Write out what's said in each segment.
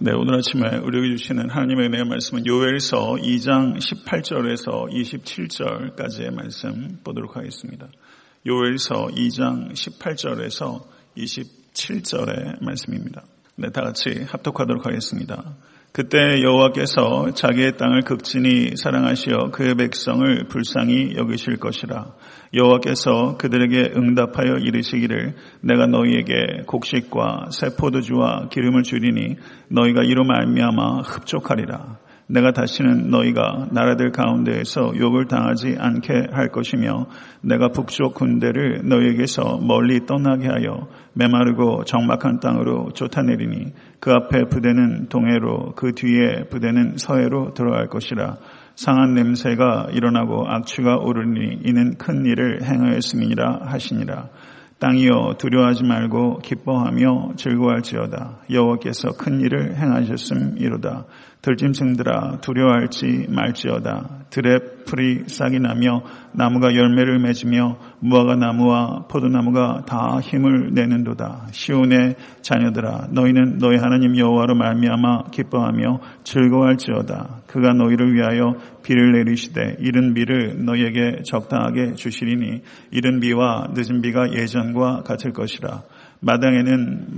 네, 오늘 아침에 우리에게 주시는 하나님의 은혜의 말씀은 요엘서 2장 18절에서 27절까지의 말씀 보도록 하겠습니다. 요엘서 2장 18절에서 27절의 말씀입니다. 네, 다 같이 합독하도록 하겠습니다. 그때 여호와께서 자기의 땅을 극진히 사랑하시어 그의 백성을 불쌍히 여기실 것이라. 여호와께서 그들에게 응답하여 이르시기를 내가 너희에게 곡식과 새 포도주와 기름을 주리니 너희가 이로 말미암아 흡족하리라. 내가 다시는 너희가 나라들 가운데에서 욕을 당하지 않게 할 것이며 내가 북쪽 군대를 너희에게서 멀리 떠나게 하여 메마르고 적막한 땅으로 쫓아내리니 그 앞에 부대는 동해로 그 뒤에 부대는 서해로 들어갈 것이라. 상한 냄새가 일어나고 악취가 오르니 이는 큰 일을 행하였음이니라 하시니라. 땅이여 두려워하지 말고 기뻐하며 즐거워할지어다. 여호와께서 큰 일을 행하셨음이로다 들짐승들아 두려워할지 말지어다. 들의 풀이 싹이 나며 나무가 열매를 맺으며 무화과 나무와 포도나무가 다 힘을 내는도다. 시온의 자녀들아 너희는 너희 하나님 여호와로 말미암아 기뻐하며 즐거워할지어다. 그가 너희를 위하여 비를 내리시되 이른 비를 너희에게 적당하게 주시리니 이른 비와 늦은 비가 예전과 같을 것이라 마당에는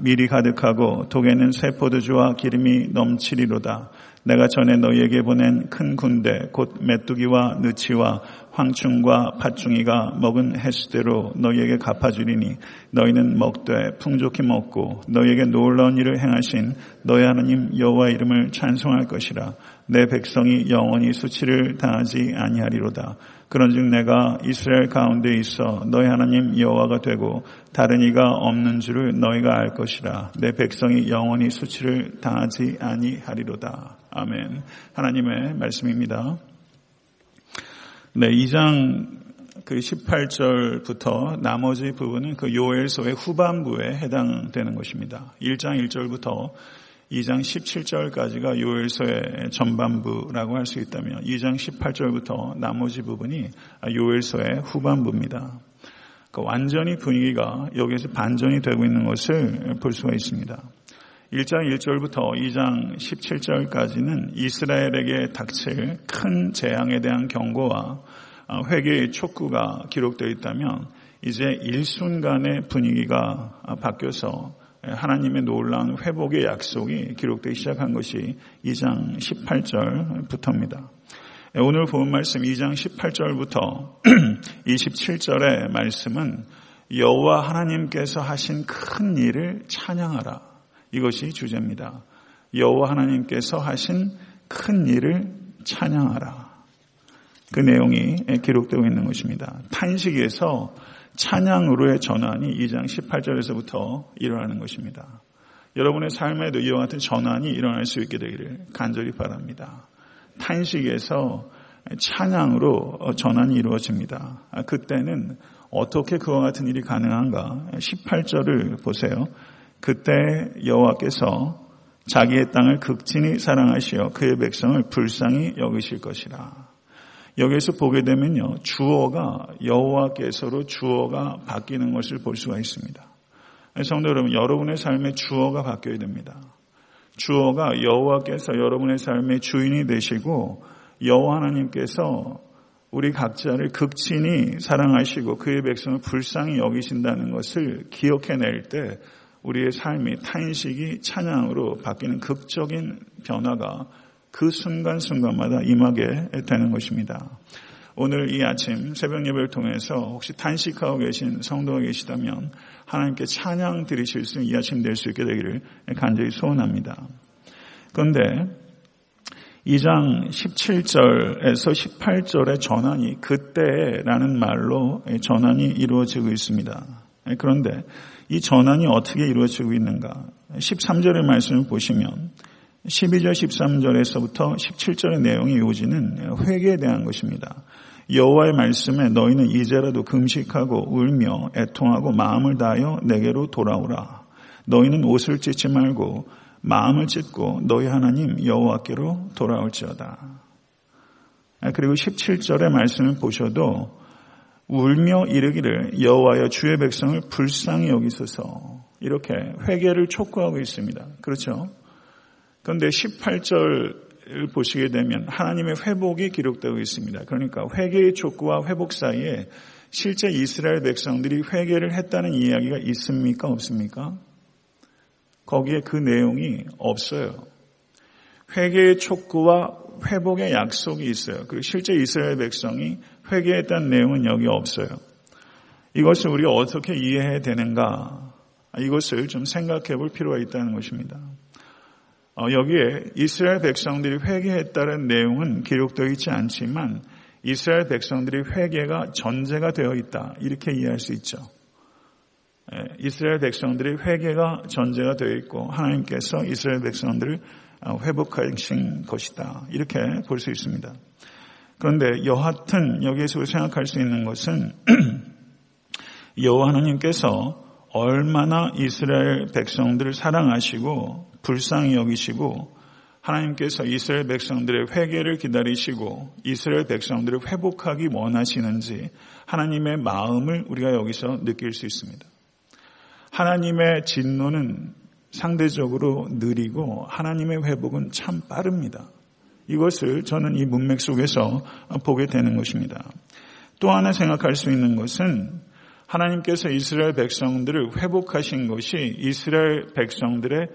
밀이 가득하고 독에는 새 포도주와 기름이 넘치리로다. 내가 전에 너희에게 보낸 큰 군대 곧 메뚜기와 느치와 황충과 팥중이가 먹은 횟수대로 너희에게 갚아주리니 너희는 먹되 풍족히 먹고 너희에게 놀라운 일을 행하신 너희 하나님 여호와 이름을 찬송할 것이라 내 백성이 영원히 수치를 당하지 아니하리로다. 그런즉 내가 이스라엘 가운데 있어 너희 하나님 여호와가 되고 다른 이가 없는 줄을 너희가 알 것이라 내 백성이 영원히 수치를 당하지 아니하리로다. 아멘. 하나님의 말씀입니다. 네, 2장 그 18절부터 나머지 부분은 그 요엘서의 후반부에 해당되는 것입니다. 1장 1절부터 2장 17절까지가 요엘서의 전반부라고 할 수 있다면 2장 18절부터 나머지 부분이 요엘서의 후반부입니다. 그 완전히 분위기가 여기에서 반전이 되고 있는 것을 볼 수가 있습니다. 1장 1절부터 2장 17절까지는 이스라엘에게 닥칠 큰 재앙에 대한 경고와 회개의 촉구가 기록되어 있다면 이제 일순간의 분위기가 바뀌어서 하나님의 놀라운 회복의 약속이 기록되기 시작한 것이 2장 18절부터입니다. 오늘 본 말씀 2장 18절부터 27절의 말씀은 여호와 하나님께서 하신 큰 일을 찬양하라. 이것이 주제입니다. 여호와 하나님께서 하신 큰 일을 찬양하라. 그 내용이 기록되고 있는 것입니다. 탄식에서 찬양으로의 전환이 2장 18절에서부터 일어나는 것입니다. 여러분의 삶에도 이와 같은 전환이 일어날 수 있게 되기를 간절히 바랍니다. 탄식에서 찬양으로 전환이 이루어집니다. 아, 그때는 어떻게 그와 같은 일이 가능한가? 18절을 보세요. 그때 여호와께서 자기의 땅을 극진히 사랑하시어 그의 백성을 불쌍히 여기실 것이라. 여기에서 보게 되면요. 주어가 여호와께서로 주어가 바뀌는 것을 볼 수가 있습니다. 성도 여러분, 여러분의 삶의 주어가 바뀌어야 됩니다. 주어가 여호와께서 여러분의 삶의 주인이 되시고 여호와 하나님께서 우리 각자를 극진히 사랑하시고 그의 백성을 불쌍히 여기신다는 것을 기억해낼 때 우리의 삶이 탄식이 찬양으로 바뀌는 극적인 변화가 그 순간순간마다 임하게 되는 것입니다. 오늘 이 아침 새벽 예배를 통해서 혹시 탄식하고 계신 성도가 계시다면 하나님께 찬양 드리실 수 있는 이 아침 될 수 있게 되기를 간절히 소원합니다. 그런데 2장 17절에서 18절의 전환이 그때라는 말로 전환이 이루어지고 있습니다. 그런데 이 전환이 어떻게 이루어지고 있는가? 13절의 말씀을 보시면 12절, 13절에서부터 17절의 내용이 이어지는 회개에 대한 것입니다. 여호와의 말씀에 너희는 이제라도 금식하고 울며 애통하고 마음을 다하여 내게로 돌아오라. 너희는 옷을 찢지 말고 마음을 찢고 너희 하나님 여호와께로 돌아올지어다. 그리고 17절의 말씀을 보셔도 울며 이르기를 여호와여 주의 백성을 불쌍히 여기소서 이렇게 회개를 촉구하고 있습니다. 그렇죠? 그런데 18절을 보시게 되면 하나님의 회복이 기록되고 있습니다. 그러니까 회개의 촉구와 회복 사이에 실제 이스라엘 백성들이 회개를 했다는 이야기가 있습니까? 없습니까? 거기에 그 내용이 없어요. 회개의 촉구와 회복의 약속이 있어요. 그리고 실제 이스라엘 백성이 회개했다는 내용은 여기 없어요. 이것을 우리가 어떻게 이해해야 되는가? 이것을 좀 생각해 볼 필요가 있다는 것입니다. 어, 여기에 이스라엘 백성들이 회개했다는 내용은 기록되어 있지 않지만 이스라엘 백성들이 회개가 전제가 되어 있다. 이렇게 이해할 수 있죠. 예, 이스라엘 백성들이 회개가 전제가 되어 있고 하나님께서 이스라엘 백성들을 어, 회복하신 것이다. 이렇게 볼 수 있습니다. 그런데 여하튼 여기에서 생각할 수 있는 것은 여호와 하나님께서 얼마나 이스라엘 백성들을 사랑하시고 불쌍히 여기시고 하나님께서 이스라엘 백성들의 회개를 기다리시고 이스라엘 백성들을 회복하기 원하시는지 하나님의 마음을 우리가 여기서 느낄 수 있습니다. 하나님의 진노는 상대적으로 느리고 하나님의 회복은 참 빠릅니다. 이것을 저는 이 문맥 속에서 보게 되는 것입니다. 또 하나 생각할 수 있는 것은 하나님께서 이스라엘 백성들을 회복하신 것이 이스라엘 백성들의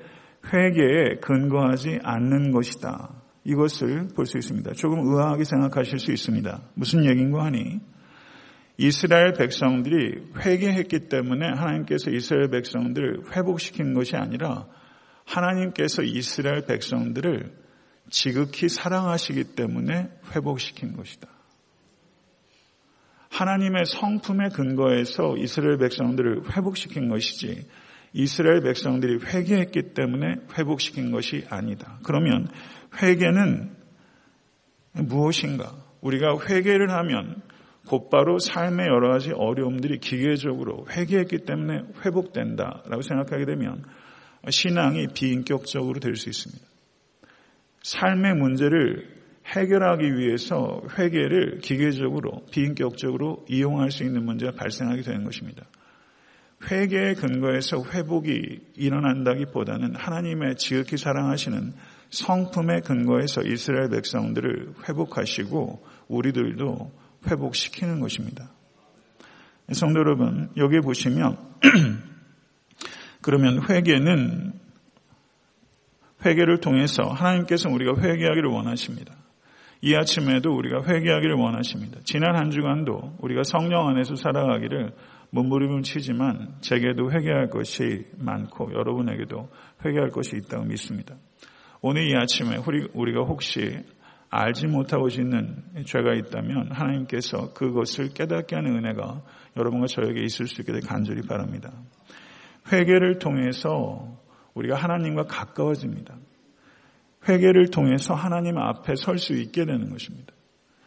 회개에 근거하지 않는 것이다. 이것을 볼 수 있습니다. 조금 의아하게 생각하실 수 있습니다. 무슨 얘기인가 하니 이스라엘 백성들이 회개했기 때문에 하나님께서 이스라엘 백성들을 회복시킨 것이 아니라 하나님께서 이스라엘 백성들을 지극히 사랑하시기 때문에 회복시킨 것이다. 하나님의 성품의 근거에서 이스라엘 백성들을 회복시킨 것이지 이스라엘 백성들이 회개했기 때문에 회복시킨 것이 아니다. 그러면 회개는 무엇인가? 우리가 회개를 하면 곧바로 삶의 여러 가지 어려움들이 기계적으로 회개했기 때문에 회복된다라고 생각하게 되면 신앙이 비인격적으로 될 수 있습니다. 삶의 문제를 해결하기 위해서 회개를 기계적으로 비인격적으로 이용할 수 있는 문제가 발생하게 되는 것입니다. 회개의 근거에서 회복이 일어난다기보다는 하나님의 지극히 사랑하시는 성품의 근거에서 이스라엘 백성들을 회복하시고 우리들도 회복시키는 것입니다. 성도 여러분, 여기 보시면 그러면 회개는 회개를 통해서 하나님께서 우리가 회개하기를 원하십니다. 이 아침에도 우리가 회개하기를 원하십니다. 지난 한 주간도 우리가 성령 안에서 살아가기를 몸부림을 치지만 제게도 회개할 것이 많고 여러분에게도 회개할 것이 있다고 믿습니다. 오늘 이 아침에 우리가 혹시 알지 못하고 짓는 죄가 있다면 하나님께서 그것을 깨닫게 하는 은혜가 여러분과 저에게 있을 수되 간절히 바랍니다. 회개를 통해서 우리가 하나님과 가까워집니다. 회개를 통해서 하나님 앞에 설 수 있게 되는 것입니다.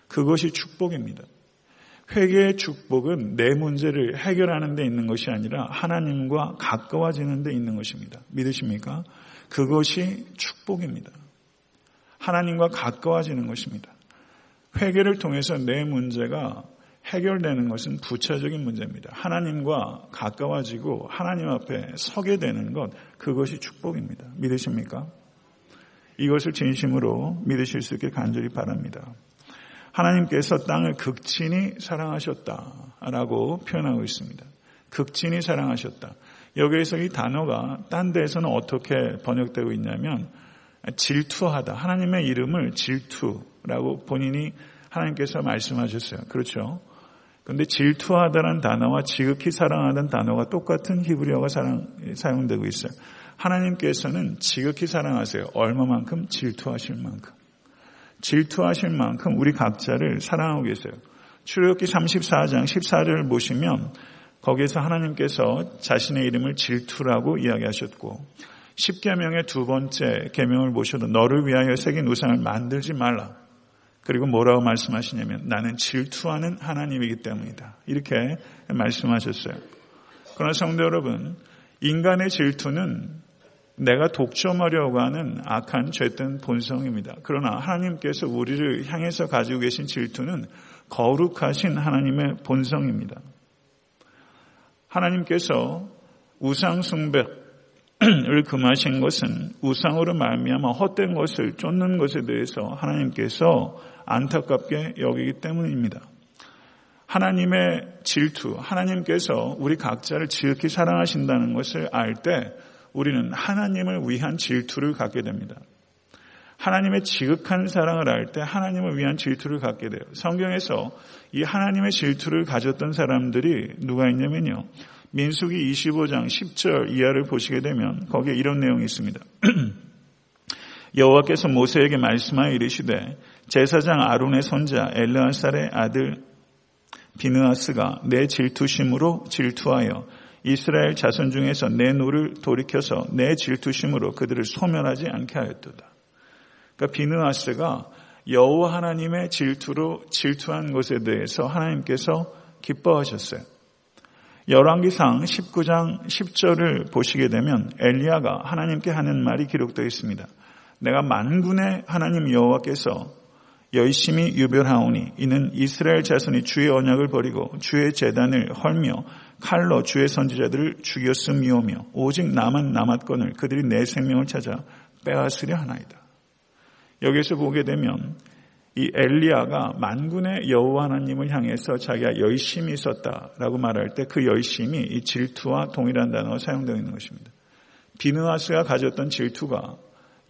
그것이 축복입니다. 회개의 축복은 내 문제를 해결하는 데 있는 것이 아니라 하나님과 가까워지는 데 있는 것입니다. 믿으십니까? 그것이 축복입니다. 하나님과 가까워지는 것입니다. 회개를 통해서 내 문제가 해결되는 것은 부차적인 문제입니다. 하나님과 가까워지고 하나님 앞에 서게 되는 것, 그것이 축복입니다. 믿으십니까? 이것을 진심으로 믿으실 수 있게 간절히 바랍니다. 하나님께서 땅을 극진히 사랑하셨다라고 표현하고 있습니다. 극진히 사랑하셨다. 여기에서 이 단어가 딴 데에서는 어떻게 번역되고 있냐면 질투하다. 하나님의 이름을 질투라고 본인이 하나님께서 말씀하셨어요. 그렇죠? 그런데 질투하다는 단어와 지극히 사랑하다는 단어가 똑같은 히브리어가 사용되고 있어요. 하나님께서는 지극히 사랑하세요. 얼마만큼 질투하실 만큼. 질투하실 만큼 우리 각자를 사랑하고 계세요. 출애굽기 34장 14절을 보시면 거기에서 하나님께서 자신의 이름을 질투라고 이야기하셨고 십계명의 두 번째 계명을 보셔도 너를 위하여 새긴 우상을 만들지 말라. 그리고 뭐라고 말씀하시냐면 나는 질투하는 하나님이기 때문이다. 이렇게 말씀하셨어요. 그러나 성도 여러분, 인간의 질투는 내가 독점하려고 하는 악한 죄된 본성입니다. 그러나 하나님께서 우리를 향해서 가지고 계신 질투는 거룩하신 하나님의 본성입니다. 하나님께서 우상숭배, 을 금하신 것은 우상으로 말미암아 헛된 것을 쫓는 것에 대해서 하나님께서 안타깝게 여기기 때문입니다. 하나님의 질투, 하나님께서 우리 각자를 지극히 사랑하신다는 것을 알때 우리는 하나님을 위한 질투를 갖게 됩니다. 하나님의 지극한 사랑을 알 때 하나님을 위한 질투를 갖게 돼요. 성경에서 이 하나님의 질투를 가졌던 사람들이 누가 있냐면요. 민수기 25장 10절 이하를 보시게 되면 거기에 이런 내용이 있습니다. 여호와께서 모세에게 말씀하여 이르시되 제사장 아론의 손자 엘르아살의 아들 비느아스가 내 질투심으로 질투하여 이스라엘 자손 중에서 내 노를 돌이켜서 내 질투심으로 그들을 소멸하지 않게 하였도다. 그러니까 비느아스가 여호와 하나님의 질투로 질투한 것에 대해서 하나님께서 기뻐하셨어요. 열왕기상 19장 10절을 보시게 되면 엘리야가 하나님께 하는 말이 기록되어 있습니다. 내가 만군의 하나님 여호와께서 열심히 유별하오니 이는 이스라엘 자손이 주의 언약을 버리고 주의 재단을 헐며 칼로 주의 선지자들을 죽였음이오며 오직 나만 남았건을 그들이 내 생명을 찾아 빼앗으려 하나이다. 여기서 보게 되면 이 엘리야가 만군의 여호와 하나님을 향해서 자기가 열심히 있었다라고 말할 때 그 열심이 이 질투와 동일한 단어가 사용되어 있는 것입니다. 비느하스가 가졌던 질투가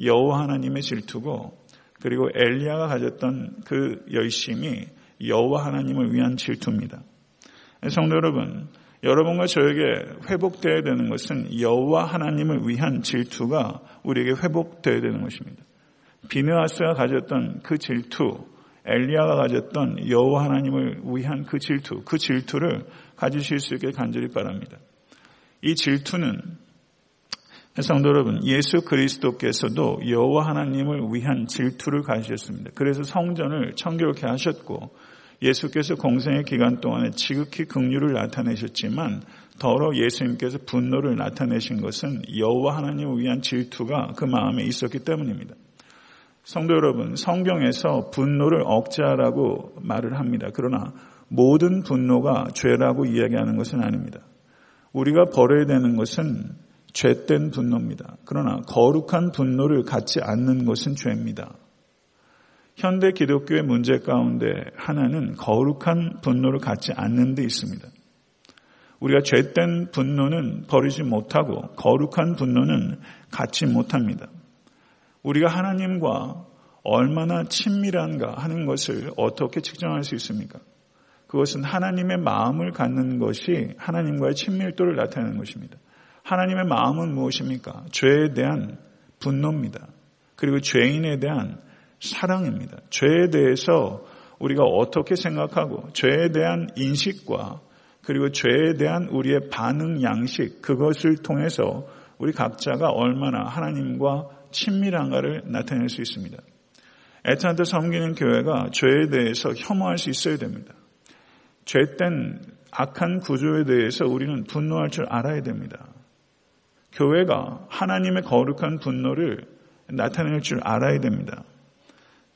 여호와 하나님의 질투고 그리고 엘리야가 가졌던 그 열심이 여호와 하나님을 위한 질투입니다. 성도 여러분, 여러분과 저에게 회복되어야 되는 것은 여호와 하나님을 위한 질투가 우리에게 회복되어야 되는 것입니다. 비느하스가 가졌던 그 질투, 엘리야가 가졌던 여호와 하나님을 위한 그 질투, 그 질투를 가지실 수 있게 간절히 바랍니다. 이 질투는 성도 여러분, 예수 그리스도께서도 여호와 하나님을 위한 질투를 가지셨습니다. 그래서 성전을 청결케 하셨고 예수께서 공생의 기간 동안에 지극히 긍휼을 나타내셨지만 더러 예수님께서 분노를 나타내신 것은 여호와 하나님을 위한 질투가 그 마음에 있었기 때문입니다. 성도 여러분, 성경에서 분노를 억제하라고 말을 합니다. 그러나 모든 분노가 죄라고 이야기하는 것은 아닙니다. 우리가 버려야 되는 것은 죄된 분노입니다. 그러나 거룩한 분노를 갖지 않는 것은 죄입니다. 현대 기독교의 문제 가운데 하나는 거룩한 분노를 갖지 않는 데 있습니다. 우리가 죄된 분노는 버리지 못하고 거룩한 분노는 갖지 못합니다. 우리가 하나님과 얼마나 친밀한가 하는 것을 어떻게 측정할 수 있습니까? 그것은 하나님의 마음을 갖는 것이 하나님과의 친밀도를 나타내는 것입니다. 하나님의 마음은 무엇입니까? 죄에 대한 분노입니다. 그리고 죄인에 대한 사랑입니다. 죄에 대해서 우리가 어떻게 생각하고 죄에 대한 인식과 그리고 죄에 대한 우리의 반응 양식 그것을 통해서 우리 각자가 얼마나 하나님과 친밀한가를 나타낼 수 있습니다. 애타한테 섬기는 교회가 죄에 대해서 혐오할 수 있어야 됩니다. 죄된 악한 구조에 대해서 우리는 분노할 줄 알아야 됩니다. 교회가 하나님의 거룩한 분노를 나타낼 줄 알아야 됩니다.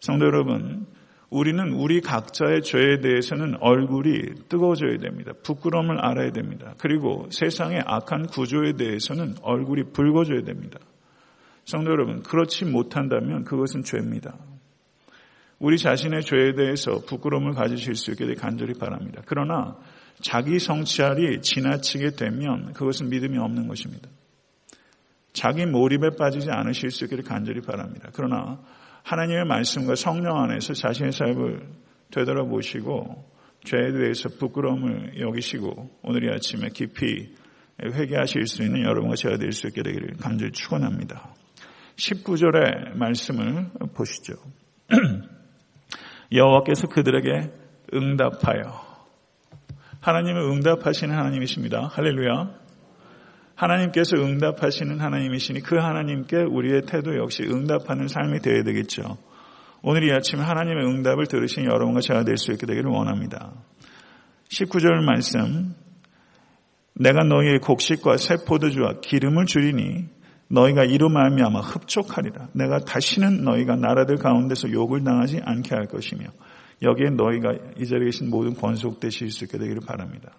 성도 여러분, 우리는 우리 각자의 죄에 대해서는 얼굴이 뜨거워져야 됩니다. 부끄러움을 알아야 됩니다. 그리고 세상의 악한 구조에 대해서는 얼굴이 붉어져야 됩니다. 성도 여러분, 그렇지 못한다면 그것은 죄입니다. 우리 자신의 죄에 대해서 부끄러움을 가지실 수 있게 간절히 바랍니다. 그러나 자기 성찰이 지나치게 되면 그것은 믿음이 없는 것입니다. 자기 몰입에 빠지지 않으실 수 있기를 간절히 바랍니다. 그러나 하나님의 말씀과 성령 안에서 자신의 삶을 되돌아보시고 죄에 대해서 부끄러움을 여기시고 오늘 이 아침에 깊이 회개하실 수 있는 여러분과 제가 될 수 있게 되기를 간절히 축원합니다. 19절의 말씀을 보시죠. 여호와께서 그들에게 응답하여 하나님은 응답하시는 하나님이십니다. 할렐루야. 하나님께서 응답하시는 하나님이시니 그 하나님께 우리의 태도 역시 응답하는 삶이 되어야 되겠죠. 오늘 이 아침에 하나님의 응답을 들으신 여러분과 제가 될 수 있게 되기를 원합니다. 19절 말씀 내가 너희의 곡식과 새 포도주와 기름을 줄이니 너희가 이로 말미암아 흡족하리라. 내가 다시는 너희가 나라들 가운데서 욕을 당하지 않게 할 것이며 여기에 너희가 이 자리에 계신 모든 권속되실 수 있게 되기를 바랍니다.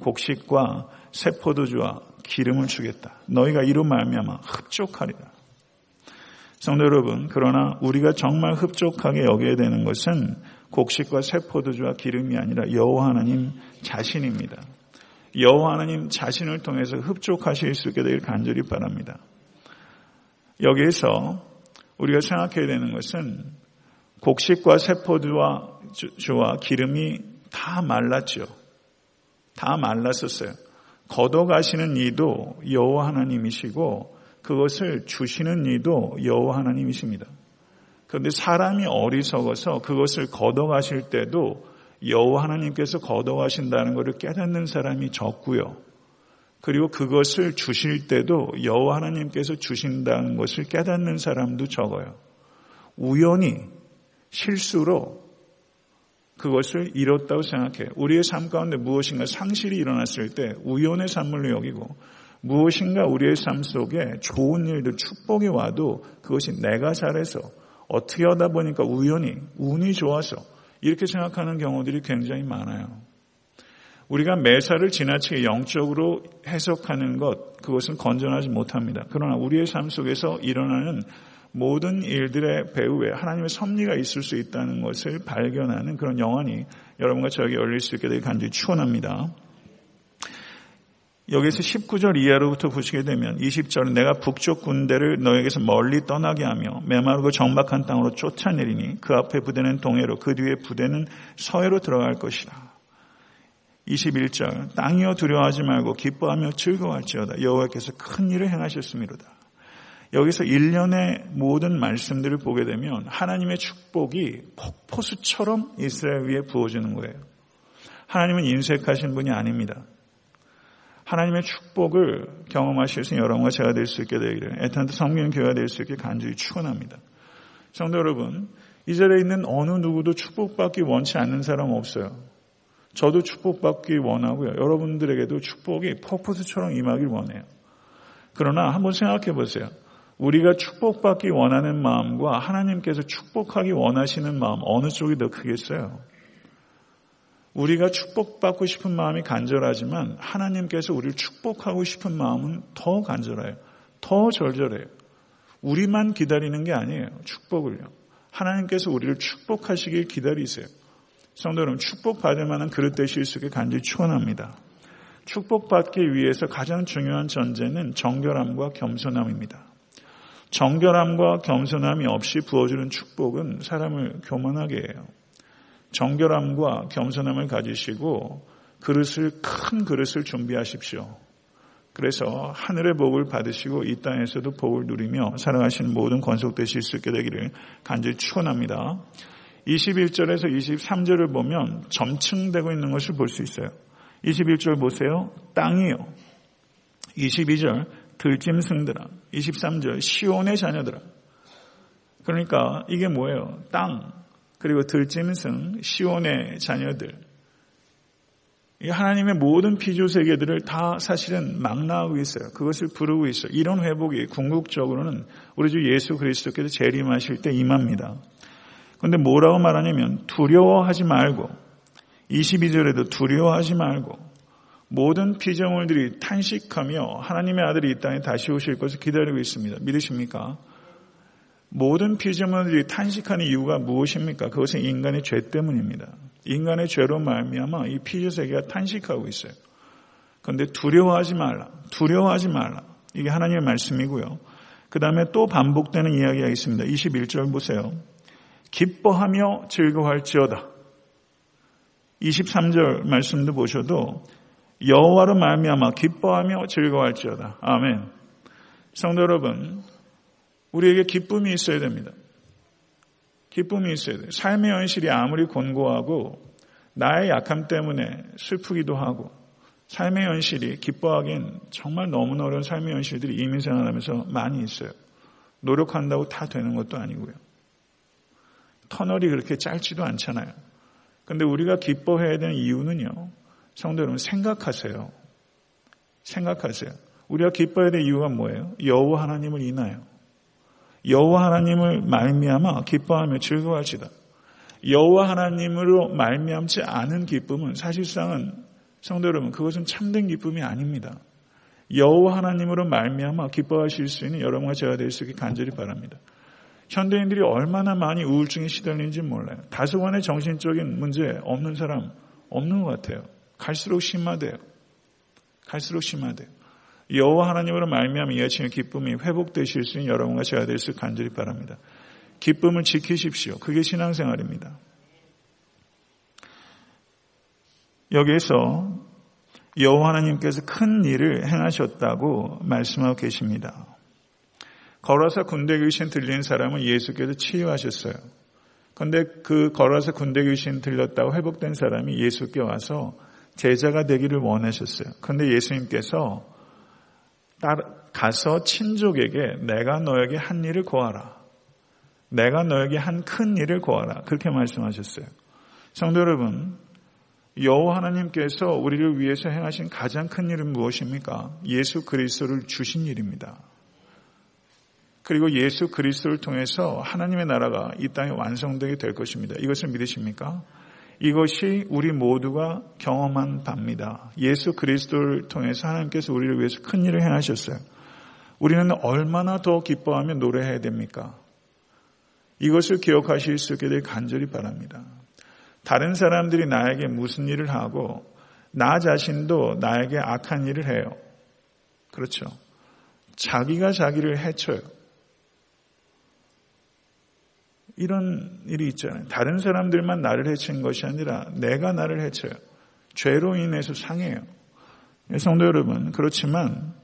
곡식과 새 포도주와 기름을 주겠다. 너희가 이로 말미암아 흡족하리라. 성도 여러분, 그러나 우리가 정말 흡족하게 여겨야 되는 것은 곡식과 새 포도주와 기름이 아니라 여호와 하나님 자신입니다. 여호와 하나님 자신을 통해서 흡족하실 수 있게 되길 간절히 바랍니다. 여기에서 우리가 생각해야 되는 것은 곡식과 세포주와 주와 기름이 다 말랐죠. 다 말랐었어요. 걷어가시는 이도 여호와 하나님이시고 그것을 주시는 이도 여호와 하나님이십니다. 그런데 사람이 어리석어서 그것을 걷어가실 때도 여호와 하나님께서 걷어가신다는 것을 깨닫는 사람이 적고요. 그리고 그것을 주실 때도 여호와 하나님께서 주신다는 것을 깨닫는 사람도 적어요. 우연히 실수로 그것을 잃었다고 생각해요. 우리의 삶 가운데 무엇인가 상실이 일어났을 때 우연의 산물로 여기고 무엇인가 우리의 삶 속에 좋은 일들, 축복이 와도 그것이 내가 잘해서 어떻게 하다 보니까 우연히, 운이 좋아서 이렇게 생각하는 경우들이 굉장히 많아요. 우리가 매사를 지나치게 영적으로 해석하는 것, 그것은 건전하지 못합니다. 그러나 우리의 삶 속에서 일어나는 모든 일들의 배후에 하나님의 섭리가 있을 수 있다는 것을 발견하는 그런 영안이 여러분과 저에게 열릴 수 있게 되길 간절히 추원합니다. 여기서 19절 이하로부터 보시게 되면 20절은 내가 북쪽 군대를 너에게서 멀리 떠나게 하며 메마르고 정박한 땅으로 쫓아내리니 그 앞에 부대는 동해로 그 뒤에 부대는 서해로 들어갈 것이다. 21절 땅이여 두려워하지 말고 기뻐하며 즐거워할지어다 여호와께서 큰 일을 행하셨습니다. 여기서 일련의 모든 말씀들을 보게 되면 하나님의 축복이 폭포수처럼 이스라엘 위에 부어지는 거예요. 하나님은 인색하신 분이 아닙니다. 하나님의 축복을 경험하실 수 있는 여러분과 제가 될 수 있게 되기를 애탄트 성경 교회가 될 수 있게 간절히 축원합니다. 성도 여러분, 이 자리에 있는 어느 누구도 축복받기 원치 않는 사람 없어요. 저도 축복받기 원하고요. 여러분들에게도 축복이 폭포수처럼 임하길 원해요. 그러나 한번 생각해 보세요. 우리가 축복받기 원하는 마음과 하나님께서 축복하기 원하시는 마음 어느 쪽이 더 크겠어요? 우리가 축복받고 싶은 마음이 간절하지만 하나님께서 우리를 축복하고 싶은 마음은 더 간절해요. 더 절절해요. 우리만 기다리는 게 아니에요. 축복을요. 하나님께서 우리를 축복하시길 기다리세요. 성도 여러분, 축복받을 만한 그릇 되실 수 있게 간절히 축원합니다. 축복받기 위해서 가장 중요한 전제는 정결함과 겸손함입니다. 정결함과 겸손함이 없이 부어주는 축복은 사람을 교만하게 해요. 정결함과 겸손함을 가지시고 그릇을 큰 그릇을 준비하십시오. 그래서 하늘의 복을 받으시고 이 땅에서도 복을 누리며 살아가시는 모든 권속되실 수 있게 되기를 간절히 축원합니다. 21절에서 23절을 보면 점층되고 있는 것을 볼 수 있어요. 21절 보세요. 땅이요. 22절 들짐승들아. 23절 시온의 자녀들아. 그러니까 이게 뭐예요? 땅, 그리고 들짐승, 시온의 자녀들. 하나님의 모든 피조 세계들을 다 사실은 망라하고 있어요. 그것을 부르고 있어요. 이런 회복이 궁극적으로는 우리 주 예수 그리스도께서 재림하실 때 임합니다. 그런데 뭐라고 말하냐면 두려워하지 말고 22절에도 두려워하지 말고 모든 피조물들이 탄식하며 하나님의 아들이 이 땅에 다시 오실 것을 기다리고 있습니다. 믿으십니까? 모든 피조물들이 탄식하는 이유가 무엇입니까? 그것은 인간의 죄 때문입니다. 인간의 죄로 말미암아 이 피조 세계가 탄식하고 있어요. 그런데 두려워하지 말라. 두려워하지 말라. 이게 하나님의 말씀이고요. 그 다음에 또 반복되는 이야기가 있습니다. 21절 보세요. 기뻐하며 즐거워할지어다. 23절 말씀도 보셔도 여호와로 말미암아 기뻐하며 즐거워할지어다. 아멘. 성도 여러분, 우리에게 기쁨이 있어야 됩니다. 기쁨이 있어야 돼요. 삶의 현실이 아무리 곤고하고 나의 약함 때문에 슬프기도 하고 삶의 현실이 기뻐하기엔 정말 너무나 어려운 삶의 현실들이 이민 생활하면서 많이 있어요. 노력한다고 다 되는 것도 아니고요. 터널이 그렇게 짧지도 않잖아요. 근데 우리가 기뻐해야 되는 이유는요. 성도 여러분 생각하세요. 생각하세요. 우리가 기뻐해야 될 이유가 뭐예요? 여호와 하나님을 인하여. 여호와 하나님을 말미암아 기뻐하며 즐거워하시다. 여호와 하나님으로 말미암지 않은 기쁨은 사실상은 성도 여러분, 그것은 참된 기쁨이 아닙니다. 여호와 하나님으로 말미암아 기뻐하실 수 있는 여러분과 제가 될 수 있게 간절히 바랍니다. 현대인들이 얼마나 많이 우울증에 시달리는지 몰라요. 다소간의 정신적인 문제 없는 사람 없는 것 같아요. 갈수록 심화돼요. 갈수록 심화돼요. 여호와 하나님으로 말미암아 이 아침에 기쁨이 회복되실 수 있는 여러분과 제가 될 수 간절히 바랍니다. 기쁨을 지키십시오. 그게 신앙생활입니다. 여기에서 여호와 하나님께서 큰 일을 행하셨다고 말씀하고 계십니다. 걸어서 군대 귀신 들린 사람은 예수께서 치유하셨어요. 그런데 그 걸어서 군대 귀신 들렸다고 회복된 사람이 예수께 와서 제자가 되기를 원하셨어요. 그런데 예수님께서 가서 친족에게 내가 너에게 한 일을 구하라. 내가 너에게 한 큰 일을 구하라. 그렇게 말씀하셨어요. 성도 여러분, 여호와 하나님께서 우리를 위해서 행하신 가장 큰 일은 무엇입니까? 예수 그리스도를 주신 일입니다. 그리고 예수 그리스도를 통해서 하나님의 나라가 이 땅에 완성되게 될 것입니다. 이것을 믿으십니까? 이것이 우리 모두가 경험한 바입니다. 예수 그리스도를 통해서 하나님께서 우리를 위해서 큰 일을 행하셨어요. 우리는 얼마나 더 기뻐하며 노래해야 됩니까? 이것을 기억하실 수될 간절히 바랍니다. 다른 사람들이 나에게 무슨 일을 하고 나 자신도 나에게 악한 일을 해요. 그렇죠. 자기가 자기를 해쳐요. 이런 일이 있잖아요. 다른 사람들만 나를 해친 것이 아니라 내가 나를 해쳐요. 죄로 인해서 상해요. 성도 여러분, 그렇지만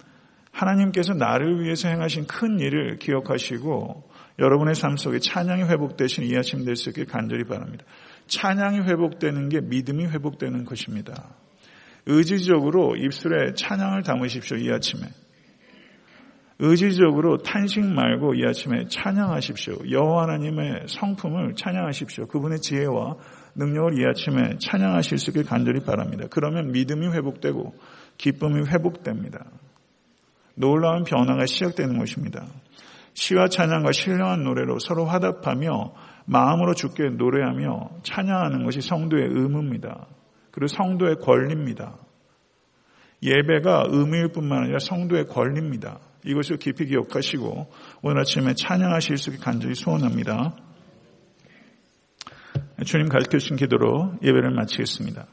하나님께서 나를 위해서 행하신 큰 일을 기억하시고 여러분의 삶 속에 찬양이 회복되신 이 아침 될 수 있게 간절히 바랍니다. 찬양이 회복되는 게 믿음이 회복되는 것입니다. 의지적으로 입술에 찬양을 담으십시오, 이 아침에. 의지적으로 탄식 말고 이 아침에 찬양하십시오. 여호와 하나님의 성품을 찬양하십시오. 그분의 지혜와 능력을 이 아침에 찬양하실 수 있게 간절히 바랍니다. 그러면 믿음이 회복되고 기쁨이 회복됩니다. 놀라운 변화가 시작되는 것입니다. 시와 찬양과 신령한 노래로 서로 화답하며 마음으로 죽게 노래하며 찬양하는 것이 성도의 의무입니다. 그리고 성도의 권리입니다. 예배가 의무일 뿐만 아니라 성도의 권리입니다. 이것을 깊이 기억하시고 오늘 아침에 찬양하실 수 있게 간절히 소원합니다. 주님 가르쳐 주신 기도로 예배를 마치겠습니다.